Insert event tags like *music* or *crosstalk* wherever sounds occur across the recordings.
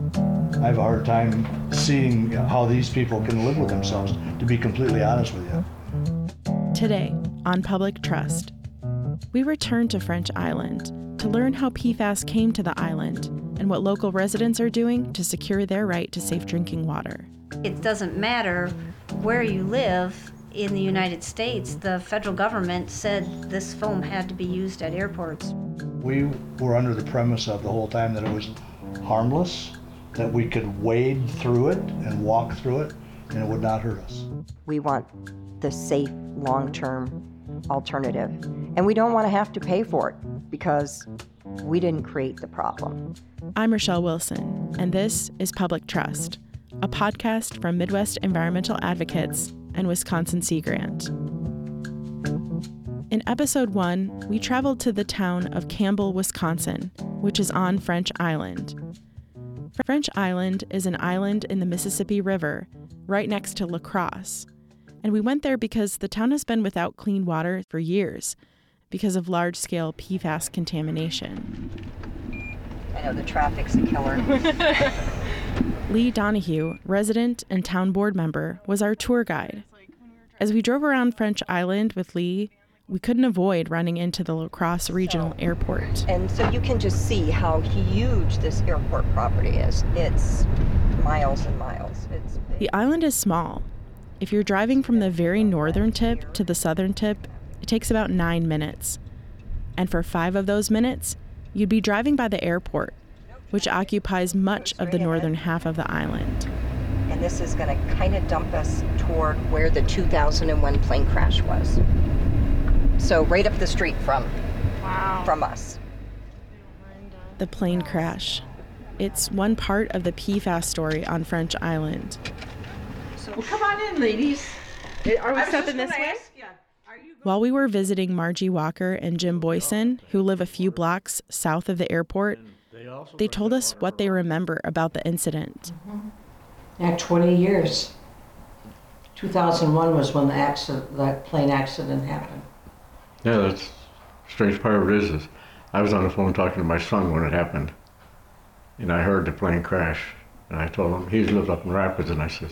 I have a hard time seeing how these people can live with themselves, to be completely honest with you. Today, on Public Trust, we return to French Island to learn how PFAS came to the island and what local residents are doing to secure their right to safe drinking water. It doesn't matter where you live in the United States, the federal government said this foam had to be used at airports. We were under the premise of the whole time that it was harmless, that we could wade through it and walk through it, and it would not hurt us. We want the safe, long term alternative. And we don't want to have to pay for it because we didn't create the problem. I'm Rochelle Wilson, and this is Public Trust, a podcast from Midwest Environmental Advocates and Wisconsin Sea Grant. In episode one, we traveled to the town of Campbell, Wisconsin, which is on French Island. French Island is an island in the Mississippi River, right next to La Crosse. And we went there because the town has been without clean water for years because of large scale PFAS contamination. I know the traffic's a killer. *laughs* *laughs* Lee Donahue, resident and town board member, was our tour guide. As we drove around French Island with Lee, we couldn't avoid running into the La Crosse Regional Airport. And so you can just see how huge this airport property is. It's miles and miles. It's big. The island is small. If you're driving from the very northern tip to the southern tip, it takes about nine minutes. And for five of those minutes, you'd be driving by the airport, which occupies much of the northern half of the island. And this is going to kind of dump us toward where the 2001 plane crash was. So right up the street from Wow. from us. The plane crash. It's one part of the PFAS story on French Island. Well, come on in, ladies. Are we stepping this way? ask are you While we were visiting Margie Walker and Jim Boyson, who live a few blocks south of the airport, they told us what they remember about the incident. Mm-hmm. Yeah, 20 years. 2001 was when the accident, that plane accident happened. Yeah, that's strange part of it is, is I was on the phone talking to my son when it happened, and I heard the plane crash, and I told him he lived up in Rapids, and I said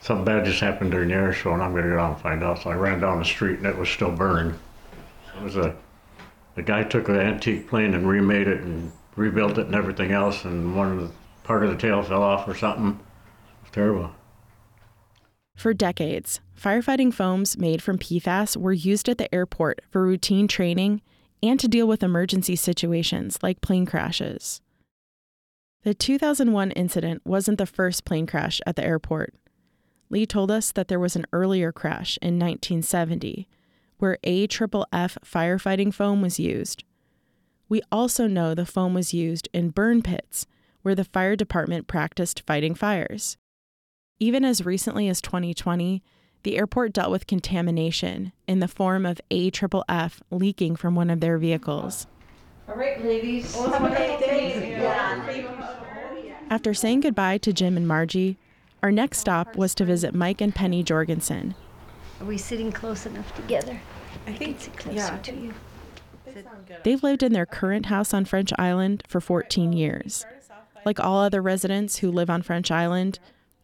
something bad just happened during the air show, and I'm gonna go out and find out. So I ran down the street, and it was still burning. It was a the guy took an antique plane and remade it and rebuilt it and everything else, and one of the part of the tail fell off or something. It was terrible. For decades, firefighting foams made from PFAS were used at the airport for routine training and to deal with emergency situations like plane crashes. The 2001 incident wasn't the first plane crash at the airport. Lee told us that there was an earlier crash in 1970 where AFFF firefighting foam was used. We also know the foam was used in burn pits where the fire department practiced fighting fires. Even as recently as 2020, the airport dealt with contamination in the form of AFFF leaking from one of their vehicles. All right, ladies. After saying goodbye to Jim and Margie, our next stop was to visit Mike and Penny Jorgensen. Are we sitting close enough together? I think Sit closer yeah. to you. They've lived in their current house on French Island for 14 years. Like all other residents who live on French Island,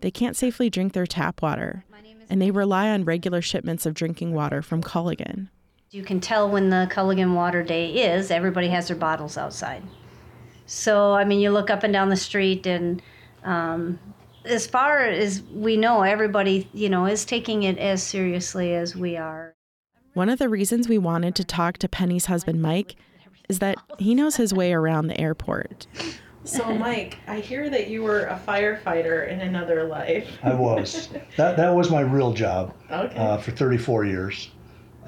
they can't safely drink their tap water, and they rely on regular shipments of drinking water from Culligan. You can tell when the Culligan Water Day is, everybody has their bottles outside. So, I mean, you look up and down the street, and um, as far as we know, everybody, you know, is taking it as seriously as we are. One of the reasons we wanted to talk to Penny's husband, Mike, is that he knows his way around the airport. So, Mike, I hear that you were a firefighter in another life. I was. that, that was my real job Okay. uh, for 34 years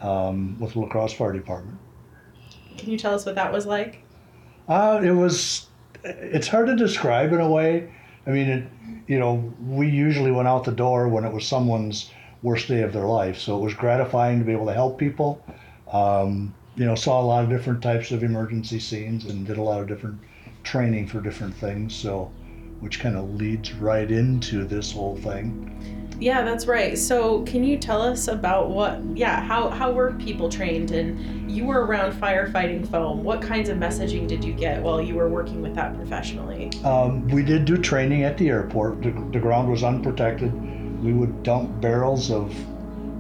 um, with the La Crosse Fire Department. Can you tell us what that was like? Uh, it was. It's hard to describe in a way. I mean, it, you know, we usually went out the door when it was someone's worst day of their life. So it was gratifying to be able to help people. Um, you know, saw a lot of different types of emergency scenes and did a lot of different training for different things. So, which kind of leads right into this whole thing. Yeah, that's right. So, can you tell us about what? Yeah, how how were people trained? And you were around firefighting foam. What kinds of messaging did you get while you were working with that professionally? Um, we did do training at the airport. The, the ground was unprotected. We would dump barrels of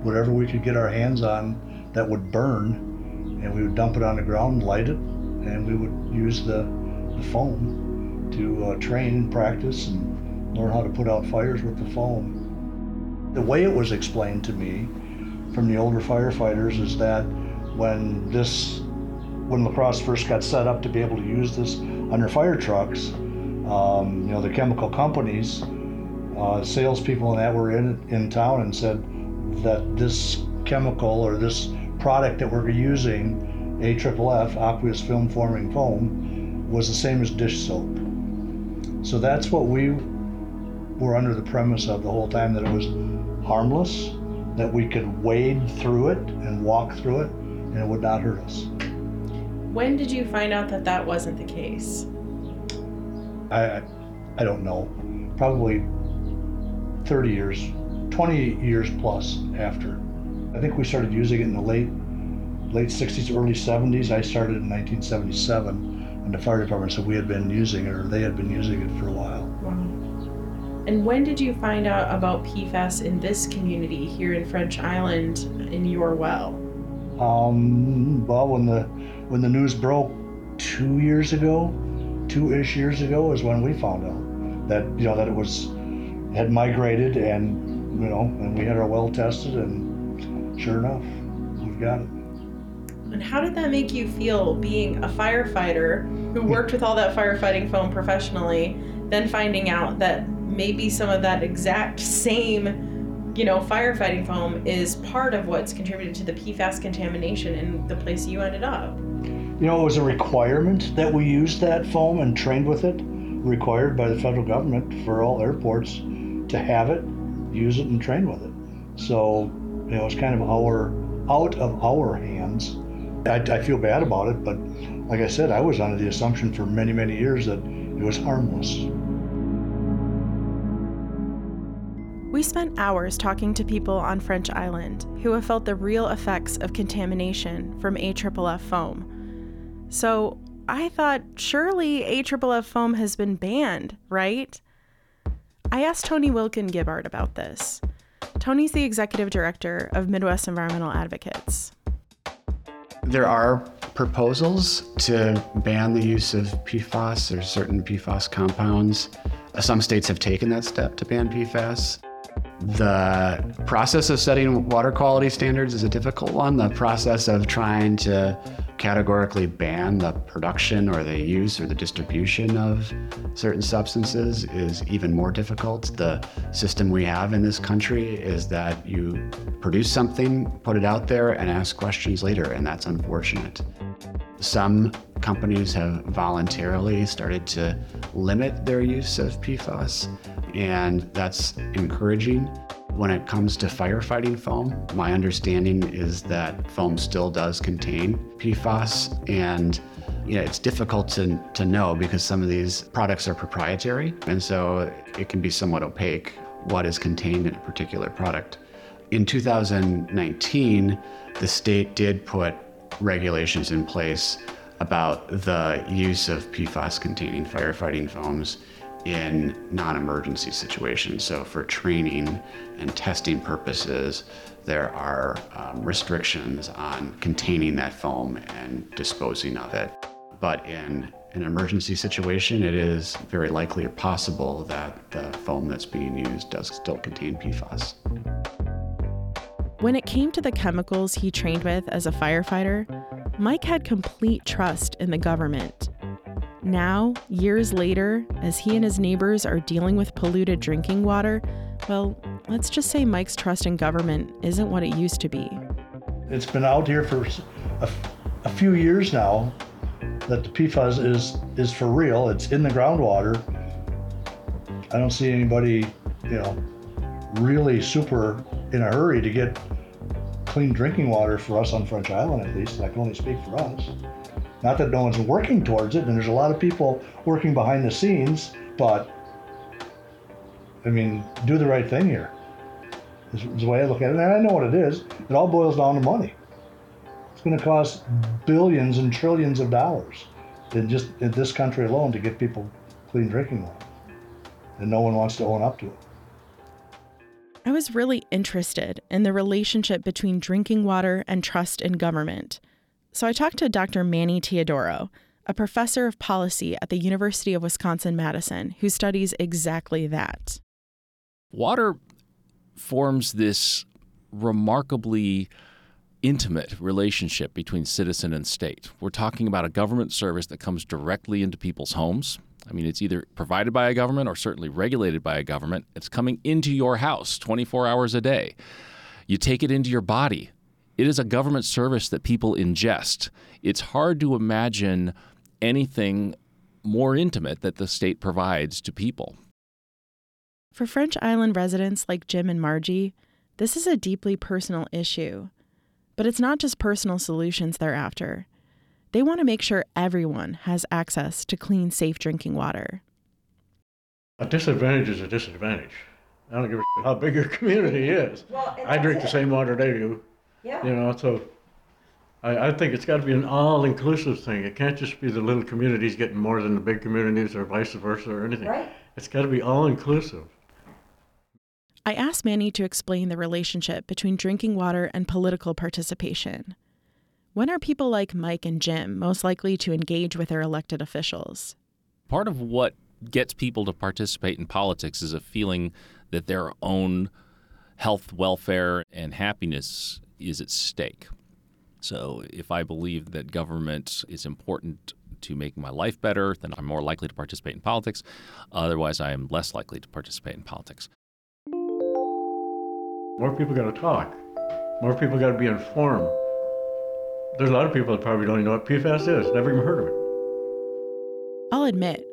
whatever we could get our hands on that would burn, and we would dump it on the ground, light it, and we would use the, the foam to uh, train and practice and learn how to put out fires with the foam. The way it was explained to me from the older firefighters is that when this, when La Crosse first got set up to be able to use this on their fire trucks, um, you know, the chemical companies, uh, salespeople and that were in in town and said that this chemical or this product that we're using, AFFF, aqueous film forming foam, was the same as dish soap. So that's what we were under the premise of the whole time that it was harmless, that we could wade through it and walk through it, and it would not hurt us. When did you find out that that wasn't the case? I, I, don't know, probably 30 years, 20 years plus after. I think we started using it in the late late 60s, early 70s. I started in 1977, and the fire department said we had been using it, or they had been using it for a while. And when did you find out about PFAS in this community here in French Island in your well? Um, well, when the when the news broke two years ago, two-ish years ago, is when we found out that you know that it was had migrated, and you know, and we had our well tested, and sure enough, we've got it. And how did that make you feel being a firefighter who worked with all that firefighting foam professionally, then finding out that maybe some of that exact same, you know, firefighting foam is part of what's contributed to the PFAS contamination in the place you ended up? You know, it was a requirement that we used that foam and trained with it, required by the federal government for all airports to have it, use it, and train with it. So, you know, it's kind of our out of our hands. I, I feel bad about it, but like I said, I was under the assumption for many, many years that it was harmless. We spent hours talking to people on French Island who have felt the real effects of contamination from AFFF foam. So I thought surely AFFF foam has been banned, right? I asked Tony Wilkin Gibart about this. Tony's the executive director of Midwest Environmental Advocates. There are proposals to ban the use of PFAS or certain PFAS compounds. Uh, some states have taken that step to ban PFAS. The process of setting water quality standards is a difficult one. The process of trying to categorically ban the production or the use or the distribution of certain substances is even more difficult. The system we have in this country is that you produce something, put it out there, and ask questions later, and that's unfortunate. Some companies have voluntarily started to limit their use of PFAS, and that's encouraging. When it comes to firefighting foam, my understanding is that foam still does contain PFAS, and you know, it's difficult to, to know because some of these products are proprietary, and so it can be somewhat opaque what is contained in a particular product. In 2019, the state did put regulations in place about the use of PFAS containing firefighting foams in non emergency situations. So, for training and testing purposes, there are um, restrictions on containing that foam and disposing of it. But in an emergency situation, it is very likely or possible that the foam that's being used does still contain PFAS. When it came to the chemicals he trained with as a firefighter, Mike had complete trust in the government. Now, years later, as he and his neighbors are dealing with polluted drinking water, well, let's just say Mike's trust in government isn't what it used to be. It's been out here for a, a few years now that the PFAS is is for real. It's in the groundwater. I don't see anybody, you know, really super in a hurry to get clean drinking water for us on French Island, at least. I can only speak for us. Not that no one's working towards it, and there's a lot of people working behind the scenes, but I mean, do the right thing here. Is, is the way I look at it. And I know what it is. It all boils down to money. It's going to cost billions and trillions of dollars in just in this country alone to get people clean drinking water. And no one wants to own up to it. I was really interested in the relationship between drinking water and trust in government. So I talked to Dr. Manny Teodoro, a professor of policy at the University of Wisconsin Madison, who studies exactly that. Water forms this remarkably intimate relationship between citizen and state. We're talking about a government service that comes directly into people's homes. I mean, it's either provided by a government or certainly regulated by a government. It's coming into your house 24 hours a day. You take it into your body. It is a government service that people ingest. It's hard to imagine anything more intimate that the state provides to people. For French Island residents like Jim and Margie, this is a deeply personal issue. But it's not just personal solutions they're after. They want to make sure everyone has access to clean, safe drinking water. A disadvantage is a disadvantage. I don't give a shit how big your *laughs* community is. Well, I drink the same water they do, Yeah. you know, so I, I think it's got to be an all-inclusive thing. It can't just be the little communities getting more than the big communities or vice versa or anything. Right. It's got to be all-inclusive. I asked Manny to explain the relationship between drinking water and political participation. When are people like Mike and Jim most likely to engage with their elected officials? Part of what gets people to participate in politics is a feeling that their own health, welfare, and happiness is at stake. So, if I believe that government is important to making my life better, then I'm more likely to participate in politics. Otherwise, I am less likely to participate in politics. More people got to talk. More people got to be informed. There's a lot of people that probably don't even know what PFAS is. Never even heard of it. I'll admit,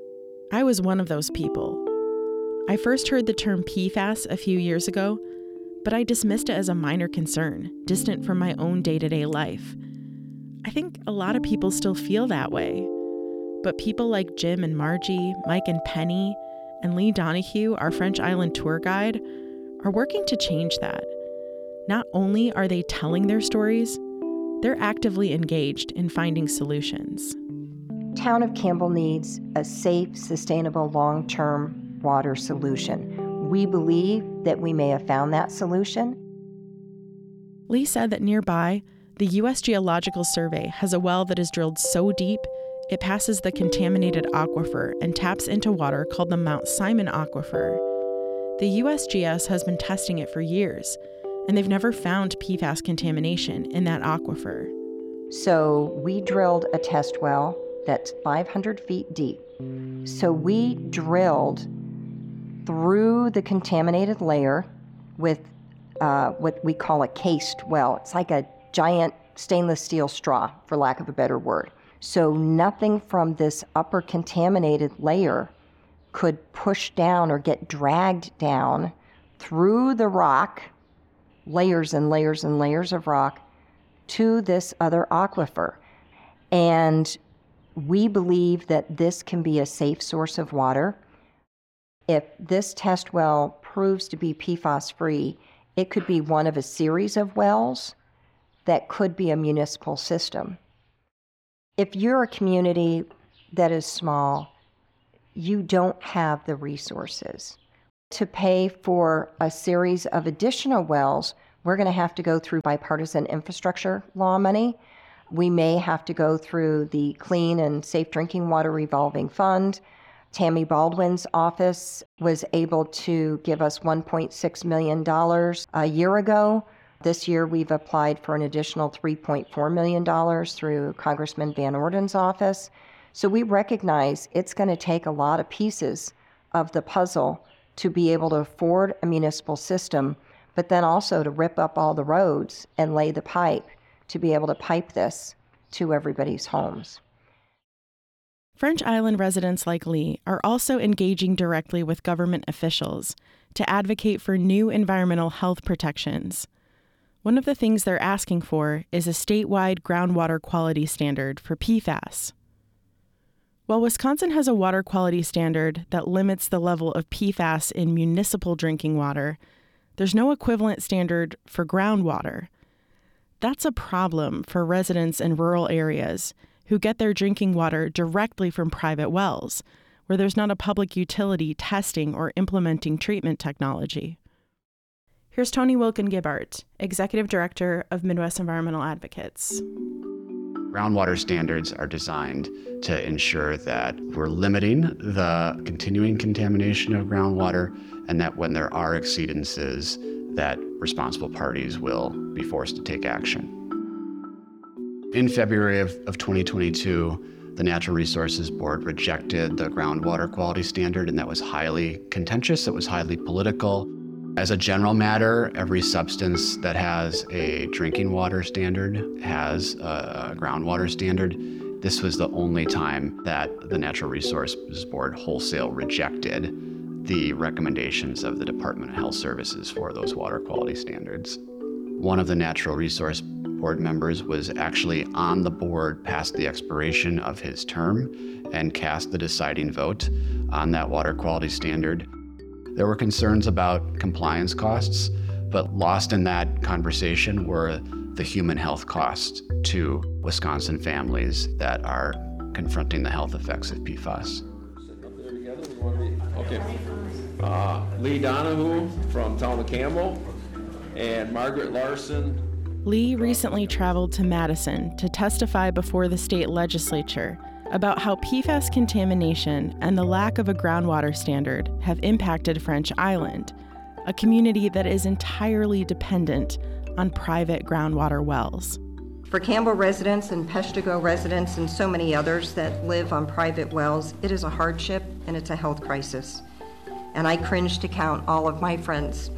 I was one of those people. I first heard the term PFAS a few years ago, but I dismissed it as a minor concern, distant from my own day to day life. I think a lot of people still feel that way. But people like Jim and Margie, Mike and Penny, and Lee Donahue, our French Island tour guide, are working to change that. Not only are they telling their stories, they're actively engaged in finding solutions. Town of Campbell needs a safe, sustainable, long-term water solution. We believe that we may have found that solution. Lee said that nearby, the U.S. Geological Survey has a well that is drilled so deep it passes the contaminated aquifer and taps into water called the Mount Simon Aquifer. The USGS has been testing it for years, and they've never found PFAS contamination in that aquifer. So we drilled a test well that's 500 feet deep. So we drilled through the contaminated layer with uh, what we call a cased well. It's like a giant stainless steel straw, for lack of a better word. So nothing from this upper contaminated layer could push down or get dragged down through the rock, layers and layers and layers of rock, to this other aquifer. And we believe that this can be a safe source of water. If this test well proves to be PFAS free, it could be one of a series of wells that could be a municipal system. If you're a community that is small, you don't have the resources to pay for a series of additional wells. We're going to have to go through bipartisan infrastructure law money. We may have to go through the Clean and Safe Drinking Water Revolving Fund. Tammy Baldwin's office was able to give us $1.6 million a year ago. This year, we've applied for an additional $3.4 million through Congressman Van Orden's office. So we recognize it's going to take a lot of pieces of the puzzle to be able to afford a municipal system, but then also to rip up all the roads and lay the pipe to be able to pipe this to everybody's homes. French Island residents like Lee are also engaging directly with government officials to advocate for new environmental health protections. One of the things they're asking for is a statewide groundwater quality standard for PFAS. While Wisconsin has a water quality standard that limits the level of PFAS in municipal drinking water, there's no equivalent standard for groundwater. That's a problem for residents in rural areas who get their drinking water directly from private wells, where there's not a public utility testing or implementing treatment technology. Here's Tony Wilkin Gibart, Executive Director of Midwest Environmental Advocates. Groundwater standards are designed to ensure that we're limiting the continuing contamination of groundwater and that when there are exceedances, that responsible parties will be forced to take action. In February of, of 2022, the Natural Resources Board rejected the groundwater quality standard, and that was highly contentious. It was highly political. As a general matter, every substance that has a drinking water standard has a groundwater standard. This was the only time that the Natural Resources Board wholesale rejected the recommendations of the Department of Health Services for those water quality standards. One of the Natural Resource Board members was actually on the board past the expiration of his term and cast the deciding vote on that water quality standard. There were concerns about compliance costs, but lost in that conversation were the human health costs to Wisconsin families that are confronting the health effects of PFAS. Okay. Uh, Lee Donahue from Town of Campbell and Margaret Larson. Lee recently traveled to Madison to testify before the state legislature about how PFAS contamination and the lack of a groundwater standard have impacted French Island, a community that is entirely dependent on private groundwater wells. For Campbell residents and Peshtigo residents and so many others that live on private wells, it is a hardship and it's a health crisis. And I cringe to count all of my friends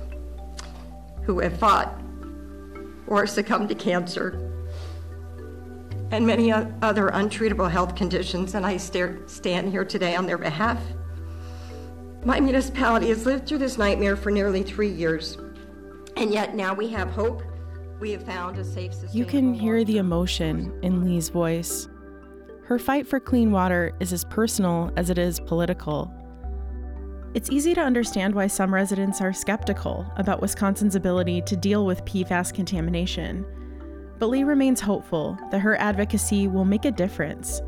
who have fought or succumbed to cancer and many other untreatable health conditions, and I stand here today on their behalf. My municipality has lived through this nightmare for nearly three years, and yet now we have hope. We have found a safe, You can hear the emotion in Lee's voice. Her fight for clean water is as personal as it is political. It's easy to understand why some residents are skeptical about Wisconsin's ability to deal with PFAS contamination. But Lee remains hopeful that her advocacy will make a difference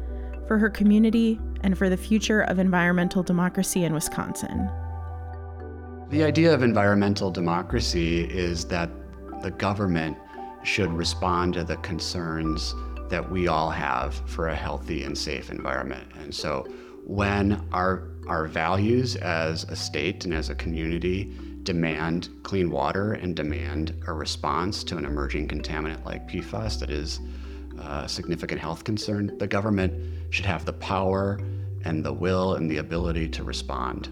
for her community and for the future of environmental democracy in Wisconsin. The idea of environmental democracy is that the government should respond to the concerns that we all have for a healthy and safe environment. And so when our our values as a state and as a community demand clean water and demand a response to an emerging contaminant like PFAS that is a significant health concern, the government should have the power and the will and the ability to respond.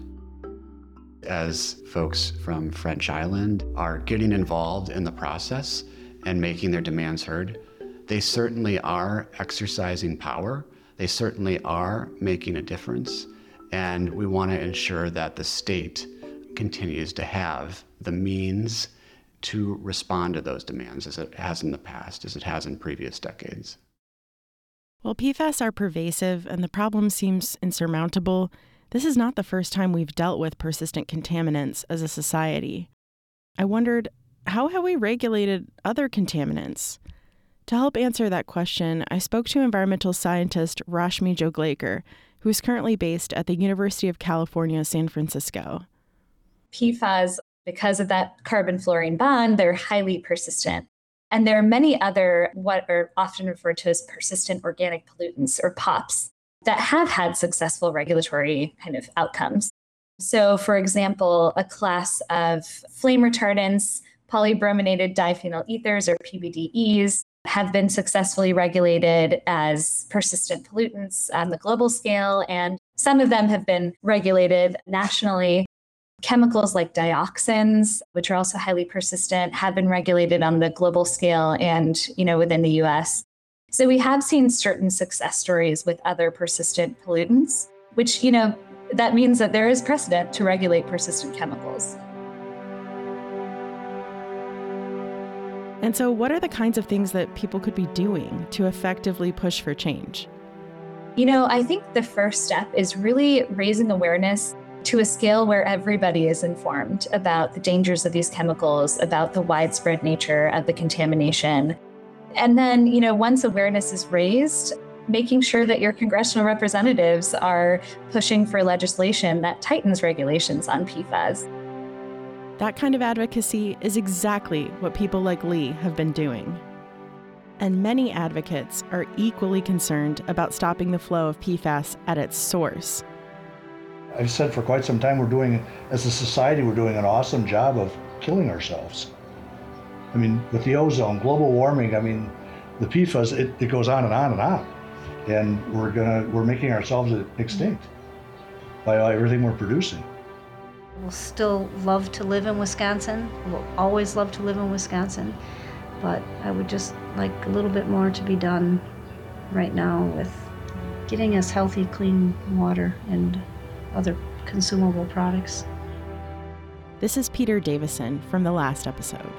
As folks from French Island are getting involved in the process and making their demands heard, they certainly are exercising power. They certainly are making a difference. And we want to ensure that the state continues to have the means to respond to those demands as it has in the past, as it has in previous decades. While PFAS are pervasive and the problem seems insurmountable, this is not the first time we've dealt with persistent contaminants as a society. I wondered how have we regulated other contaminants? To help answer that question, I spoke to environmental scientist Rashmi Joglekar, who is currently based at the University of California, San Francisco. PFAS, because of that carbon fluorine bond, they're highly persistent. And there are many other, what are often referred to as persistent organic pollutants or POPs, that have had successful regulatory kind of outcomes. So, for example, a class of flame retardants, polybrominated diphenyl ethers or PBDEs, have been successfully regulated as persistent pollutants on the global scale, and some of them have been regulated nationally Chemicals like dioxins, which are also highly persistent, have been regulated on the global scale and, you know, within the US. So we have seen certain success stories with other persistent pollutants, which, you know, that means that there is precedent to regulate persistent chemicals. And so, what are the kinds of things that people could be doing to effectively push for change? You know, I think the first step is really raising awareness to a scale where everybody is informed about the dangers of these chemicals, about the widespread nature of the contamination. And then, you know, once awareness is raised, making sure that your congressional representatives are pushing for legislation that tightens regulations on PFAS. That kind of advocacy is exactly what people like Lee have been doing. And many advocates are equally concerned about stopping the flow of PFAS at its source. I've said for quite some time we're doing, as a society, we're doing an awesome job of killing ourselves. I mean, with the ozone, global warming, I mean, the PFAS, it, it goes on and on and on. And we're gonna, we're making ourselves extinct by everything we're producing. We'll still love to live in Wisconsin. We'll always love to live in Wisconsin. But I would just like a little bit more to be done right now with getting us healthy, clean water and other consumable products. This is Peter Davison from the last episode.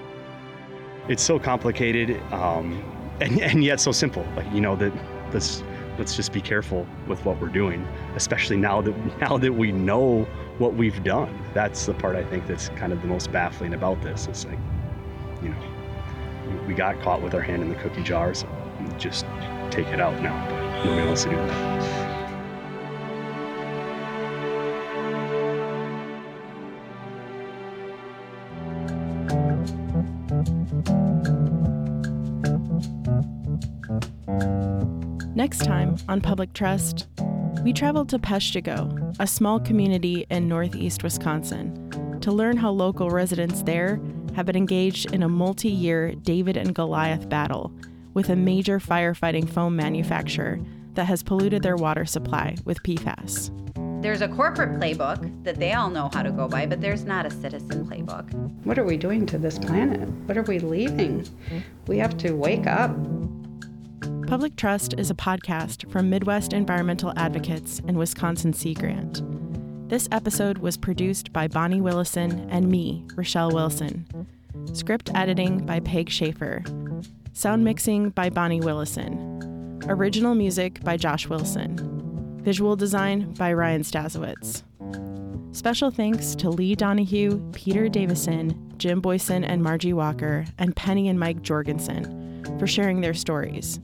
It's so complicated um, *laughs* and, and yet so simple. Like, you know, that let's, let's just be careful with what we're doing, especially now that, *laughs* now that we know what we've done. That's the part I think that's kind of the most baffling about this. It's like, you know, we got caught with our hand in the cookie jar, so just take it out now. But nobody wants to do that. Next time on Public Trust, we traveled to Peshtigo, a small community in northeast Wisconsin, to learn how local residents there have been engaged in a multi year David and Goliath battle with a major firefighting foam manufacturer that has polluted their water supply with PFAS. There's a corporate playbook that they all know how to go by, but there's not a citizen playbook. What are we doing to this planet? What are we leaving? We have to wake up. Public Trust is a podcast from Midwest Environmental Advocates and Wisconsin Sea Grant. This episode was produced by Bonnie Willison and me, Rochelle Wilson. Script editing by Peg Schaefer. Sound mixing by Bonnie Willison. Original music by Josh Wilson. Visual design by Ryan Stazowitz. Special thanks to Lee Donahue, Peter Davison, Jim Boyson and Margie Walker, and Penny and Mike Jorgensen for sharing their stories.